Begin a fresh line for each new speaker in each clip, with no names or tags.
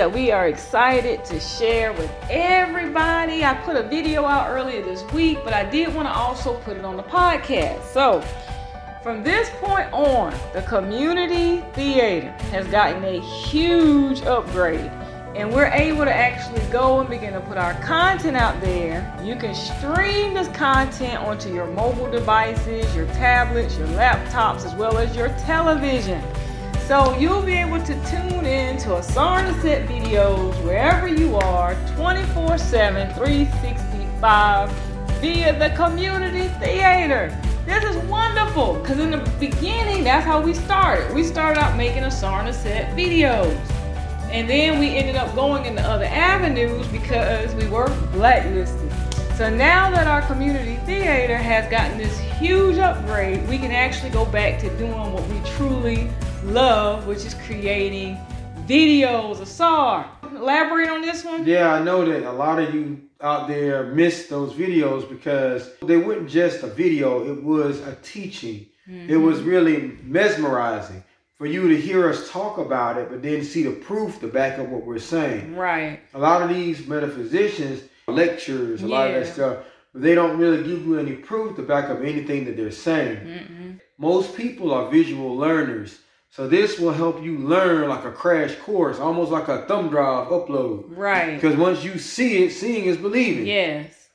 that we are excited to share with everybody. I put a video out earlier this week, but I did want to also put it on the podcast. So, from this point on, the community theater has gotten a huge upgrade and we're able to actually go and begin to put our content out there. You can stream this content onto your mobile devices, your tablets, your laptops, as well as your television. So you'll be able to tune in to Ausar and Auset videos wherever you are 24 7, 365 via the community theater. This is wonderful because in the beginning, that's how we started. We started out making Ausar and Auset videos. And then we ended up going into other avenues because we were blacklisted. So now that our community theater has gotten this huge upgrade, we can actually go back to doing what we truly love, which is creating videos. Asar, elaborate on this one?
Yeah, I know that a lot of you out there missed those videos because they weren't just a video, it was a teaching. Mm-hmm. It was really mesmerizing for you to hear us talk about it, but then see the proof to back up what we're saying.
Right.
A lot of these metaphysicians, lectures, a yeah. lot of that stuff, but they don't really give you any proof to back up anything that they're saying. Mm-mm. Most people are visual learners. So this will help you learn like a crash course, almost like a thumb drive upload.
Right.
Because once you see it, seeing is believing.
Yes.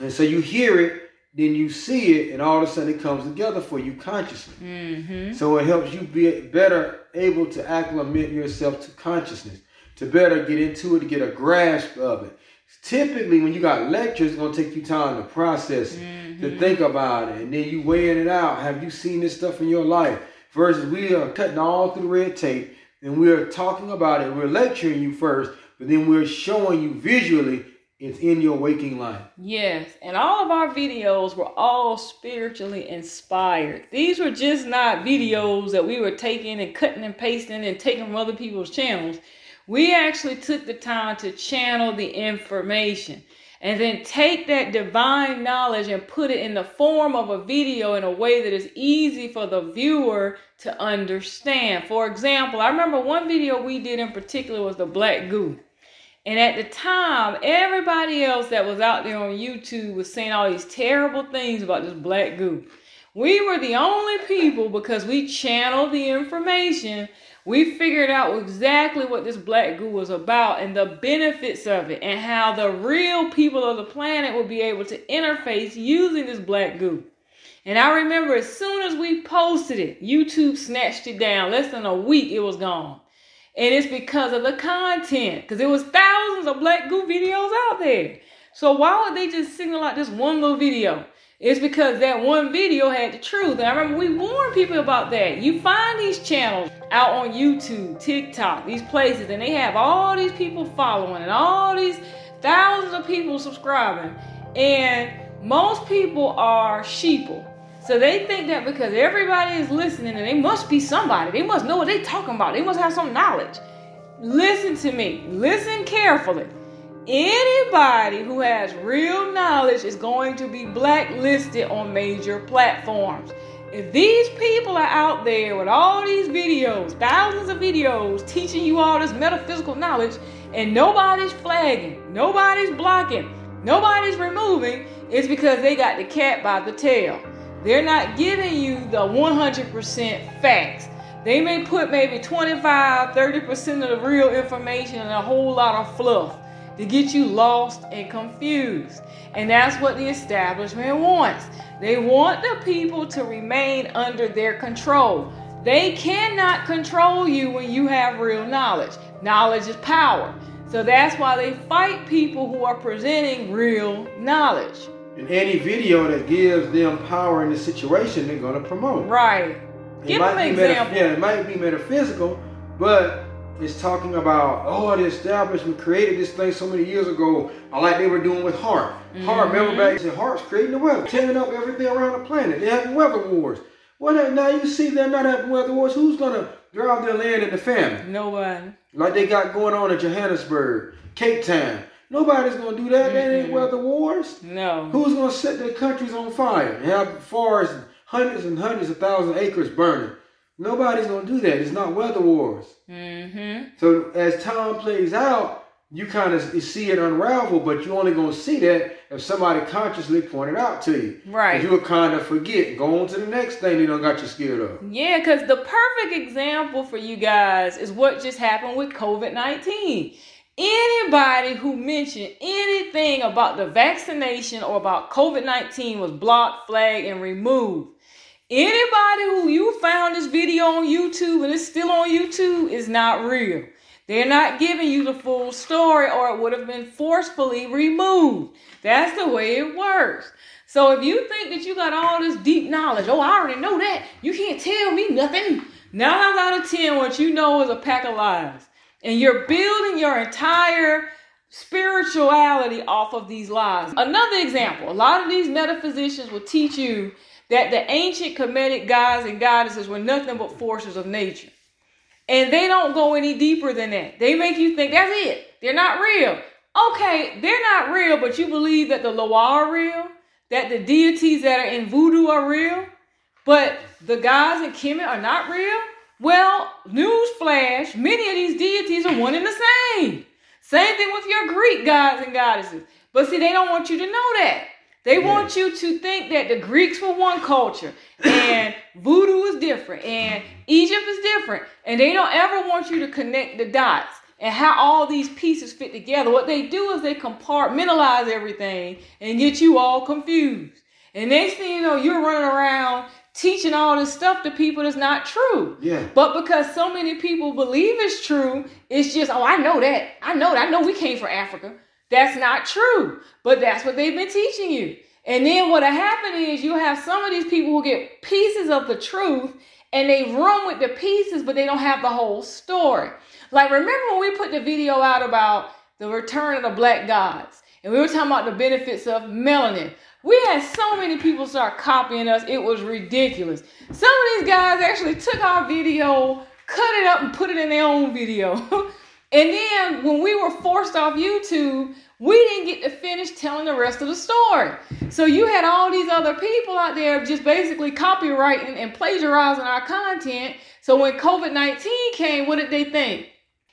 And so you hear it, then you see it, and all of a sudden it comes together for you consciously. Mm-hmm. So it helps you be better able to acclimate yourself to consciousness, to better get into it, to get a grasp of it. Typically, when you got lectures, it's gonna take you time to process it, mm-hmm. to think about it, and then you weighing it out. Have you seen this stuff in your life? Versus we are cutting all through the red tape, and we're talking about it. We're lecturing you first, but then we're showing you visually it's in your waking life.
Yes, and all of our videos were all spiritually inspired. These were just not videos that we were taking and cutting and pasting and taking from other people's channels. We actually took the time to channel the information and then take that divine knowledge and put it in the form of a video in a way that is easy for the viewer to understand. For example, I remember one video we did in particular was the black goo. And at the time, everybody else that was out there on YouTube was saying all these terrible things about this black goo. We were the only people because we channeled the information. We figured out exactly what this black goo was about and the benefits of it, and how the real people of the planet will be able to interface using this black goo. And I remember as soon as we posted it, YouTube snatched it down. Less than a week, it was gone. And it's because of the content. Because there was thousands of Black Goo videos out there. So why would they just signal out this one little video? It's because that one video had the truth. And I remember we warned people about that. You find these channels out on YouTube, TikTok, these places, and they have all these people following and all these thousands of people subscribing. And most people are sheeple. So they think that because everybody is listening and they must be somebody, they must know what they're talking about, they must have some knowledge. Listen to me, listen carefully. Anybody who has real knowledge is going to be blacklisted on major platforms. If these people are out there with all these videos, thousands of videos teaching you all this metaphysical knowledge, and nobody's flagging, nobody's blocking, nobody's removing, it's because they got the cat by the tail. They're not giving you the 100% facts. They may put maybe 25, 30% of the real information and a whole lot of fluff to get you lost and confused. And that's what the establishment wants. They want the people to remain under their control. They cannot control you when you have real knowledge. Knowledge is power. So that's why they fight people who are presenting real knowledge.
And any video that gives them power in the situation, they're going to promote.
Right.
It Give them an example. yeah, it might be metaphysical, but it's talking about, oh, the establishment created this thing so many years ago, like they were doing with HAARP. Mm-hmm. Remember back, said HAARP's creating the weather, tearing up everything around the planet. They're having weather wars. Well, now you see they're not having weather wars. Who's going to drive their land into famine?
No one.
Like they got going on in Johannesburg, Cape Town. Nobody's gonna do that. Mm-hmm. That ain't weather wars.
No.
Who's gonna set their countries on fire and have forests, hundreds and hundreds of thousand acres burning? Nobody's gonna do that. It's not weather wars.
Mm-hmm.
So as time plays out, you kind of see it unravel, but you're only gonna see that if somebody consciously pointed out to you.
Right.
You'll kind of forget. Go on to the next thing they don't got you scared of.
Yeah, because the perfect example for you guys is what just happened with COVID 19. Anybody who mentioned anything about the vaccination or about COVID 19 was blocked, flagged, and removed. Anybody who you found this video on YouTube and it's still on YouTube is not real. They're not giving you the full story or it would have been forcefully removed. That's the way it works. So if you think that you got all this deep knowledge, oh, I already know that, you can't tell me nothing. Nine out of ten, what you know is a pack of lies. And you're building your entire spirituality off of these lies. Another example, a lot of these metaphysicians will teach you that the ancient Kemetic gods and goddesses were nothing but forces of nature. And they don't go any deeper than that. They make you think that's it. They're not real. Okay, they're not real, but you believe that the Loa are real, that the deities that are in voodoo are real, but the gods in Kemet are not real? Well, newsflash, many of these deities are one and the same. Same thing with your Greek gods and goddesses. But see, they don't want you to know that. They yeah. want you to think that the Greeks were one culture and voodoo is different and Egypt is different. And they don't ever want you to connect the dots and how all these pieces fit together. What they do is they compartmentalize everything and get you all confused. And next thing you know, you're running around teaching all this stuff to people that's not true.
Yeah.
But because so many people believe it's true, it's just, oh, I know that. I know that. I know we came from Africa. That's not true. But that's what they've been teaching you. And then what'll happen is you have some of these people who get pieces of the truth and they run with the pieces, but they don't have the whole story. Like, remember when we put the video out about the return of the black gods? And we were talking about the benefits of melanin. We had so many people start copying us, it was ridiculous. Some of these guys actually took our video, cut it up, and put it in their own video. and then when we were forced off YouTube, we didn't get to finish telling the rest of the story. So you had all these other people out there just basically copywriting and plagiarizing our content. So when COVID 19 came, what did they think?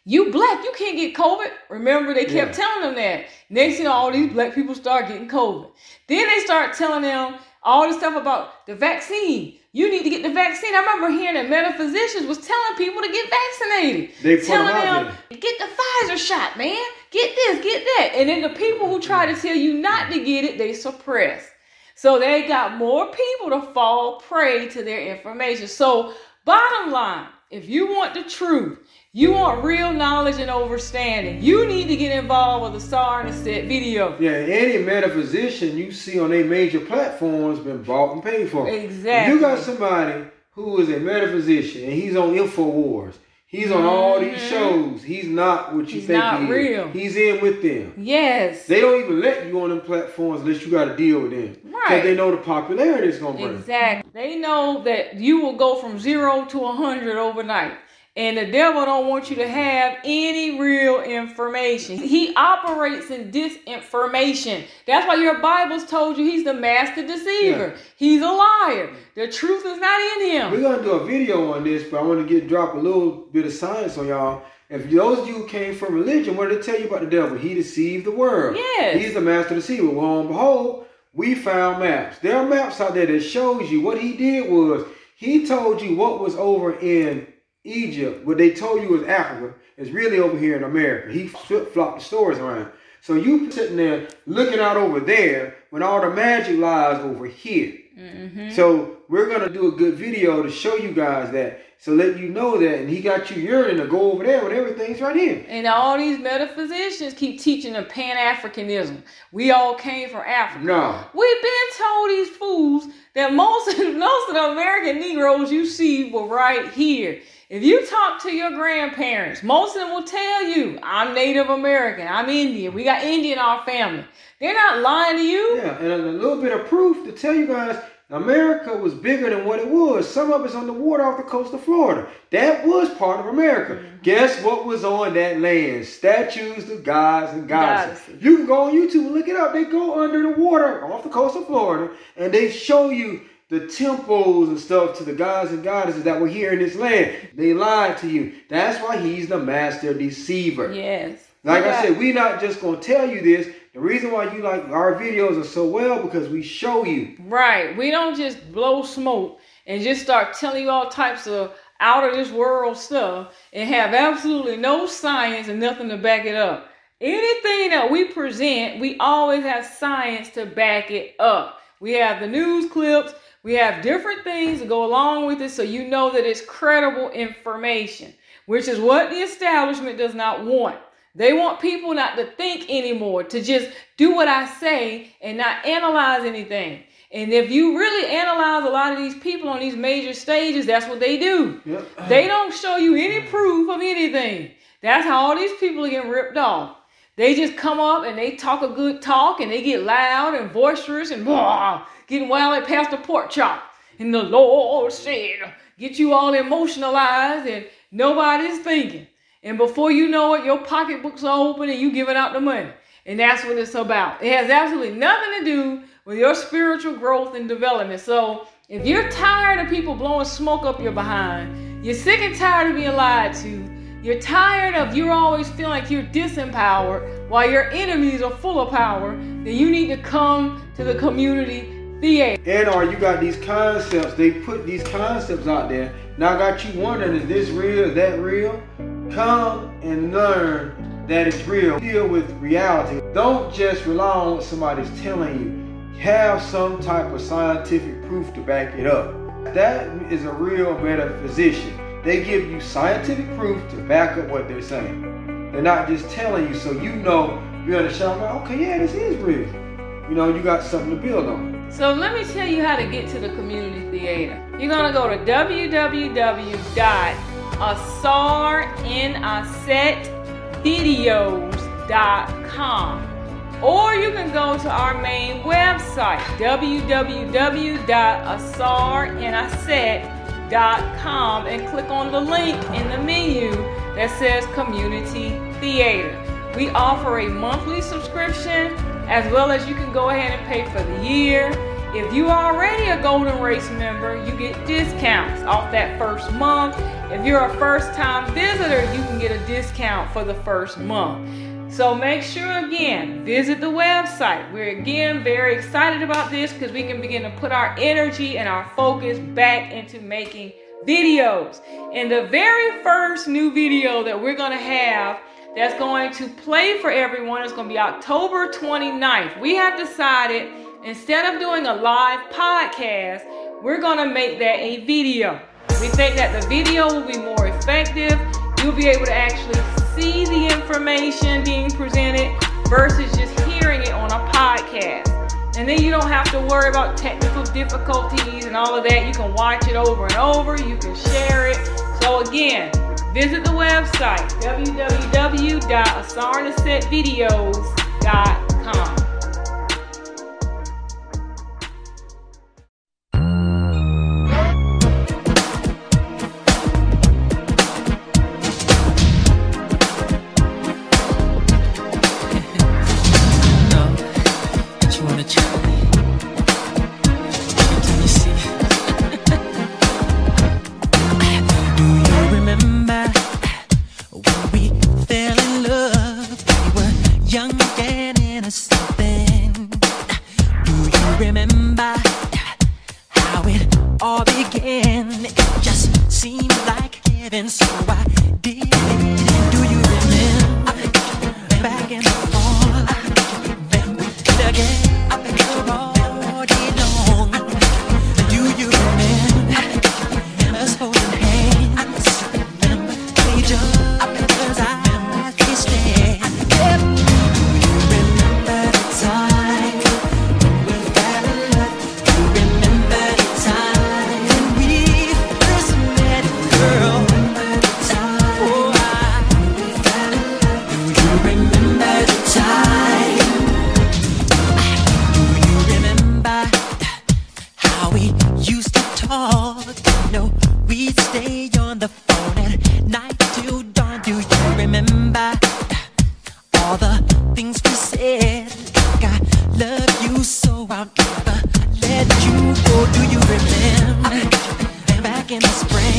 You black, you can't get COVID. Remember, they kept yeah. telling them that. Next thing you know, all these black people start getting COVID. Then they start telling them all this stuff about the vaccine. You need to get the vaccine. I remember hearing that metaphysicians was telling people to get vaccinated.
They
telling
them,
them get the Pfizer shot, man. Get this, get that. And then the people who try to tell you not to get it, they suppress. So they got more people to fall prey to their information. So bottom line, if you want the truth, you want real knowledge and understanding. You need to get involved with the Ausar and Auset video.
Yeah, any metaphysician you see on a major platforms been bought and paid for.
Exactly.
You got somebody who is a metaphysician and he's on InfoWars. He's on all these mm-hmm. shows. He's not what you
He's
think
not
he
real.
He's in with them.
Yes.
They don't even let you on them platforms unless you got to deal with them.
Right.
Because they know the popularity is going to bring.
Exactly. They know that you will go from zero to a hundred overnight. And the devil don't want you to have any real information. He operates in disinformation. That's why your Bible's told you he's the master deceiver. Yeah. He's a liar. The truth is not in him.
We're gonna do a video on this, but I want to get drop a little bit of science on y'all. If those of you who came from religion, what did it tell you about the devil? He deceived the world.
Yes.
He's the master deceiver. Well, and behold, we found maps. There are maps out there that shows you what he did was he told you what was over in Egypt, what they told you was Africa, is really over here in America. He flip flopped the stories around. So you sitting there looking out over there when all the magic lies over here.
Mm-hmm.
So we're gonna do a good video to show you guys that. So let you know that, and he got you yearning to go over there when everything's right here.
And all these metaphysicians keep teaching the Pan Africanism. We all came from Africa.
No,
we've been told these fools that most most of the American Negroes you see were right here. If you talk to your grandparents, most of them will tell you, I'm Native American, I'm Indian, we got Indian in our family. They're not lying to you.
Yeah, and a little bit of proof to tell you guys America was bigger than what it was. Some of it's on the water off the coast of Florida. That was part of America. Mm-hmm. Guess what was on that land? Statues of gods and goddesses. goddesses. You can go on YouTube and look it up. They go under the water off the coast of Florida and they show you the temples and stuff to the gods and goddesses that were here in this land. They lied to you. That's why he's the master deceiver.
Yes.
Like I said, we're not just gonna tell you this. The reason why you like our videos are so well because we show you.
Right. We don't just blow smoke and just start telling you all types of out of this world stuff and have absolutely no science and nothing to back it up. Anything that we present, we always have science to back it up. We have the news clips, we have different things to go along with it so you know that it's credible information, which is what the establishment does not want. They want people not to think anymore, to just do what I say and not analyze anything. And if you really analyze a lot of these people on these major stages, that's what they do. Yep. They don't show you any proof of anything. That's how all these people are getting ripped off. They just come up and they talk a good talk and they get loud and boisterous and blah, getting wild past the pork chop. And the Lord said, get you all emotionalized and nobody's thinking. And before you know it, your pocketbooks are open and you giving out the money. And that's what it's about. It has absolutely nothing to do with your spiritual growth and development. So if you're tired of people blowing smoke up your behind, you're sick and tired of being lied to, you're tired of you're always feeling like you're disempowered while your enemies are full of power, then you need to come to the community theater.
And or you got these concepts, they put these concepts out there. Now I got you wondering, is this real? Is that real? Come and learn that it's real. Deal with reality. Don't just rely on what somebody's telling you. Have some type of scientific proof to back it up. That is a real metaphysician. They give you scientific proof to back up what they're saying. They're not just telling you so you know you're understand, okay, yeah, this is real. You know, you got something to build on.
So let me tell you how to get to the community theater. You're gonna go to www ausarnausetvideos.com. Or you can go to our main website, www.ausarnauset.com, and click on the link in the menu that says Community Theater. We offer a monthly subscription as well as you can go ahead and pay for the year. If you are already a Golden Race member, you get discounts off that first month. If you're a first time visitor, you can get a discount for the first month. So make sure again, visit the website. We're again very excited about this because we can begin to put our energy and our focus back into making videos. And the very first new video that we're going to have that's going to play for everyone is going to be October 29th. We have decided instead of doing a live podcast, we're going to make that a video. We think that the video will be more effective. You'll be able to actually see the information being presented versus just hearing it on a podcast. And then you don't have to worry about technical difficulties and all of that. You can watch it over and over, you can share it. So, again, visit the website angel. things we said.
Like I love you, so I'll never let you go. Do you remember back in
the spring?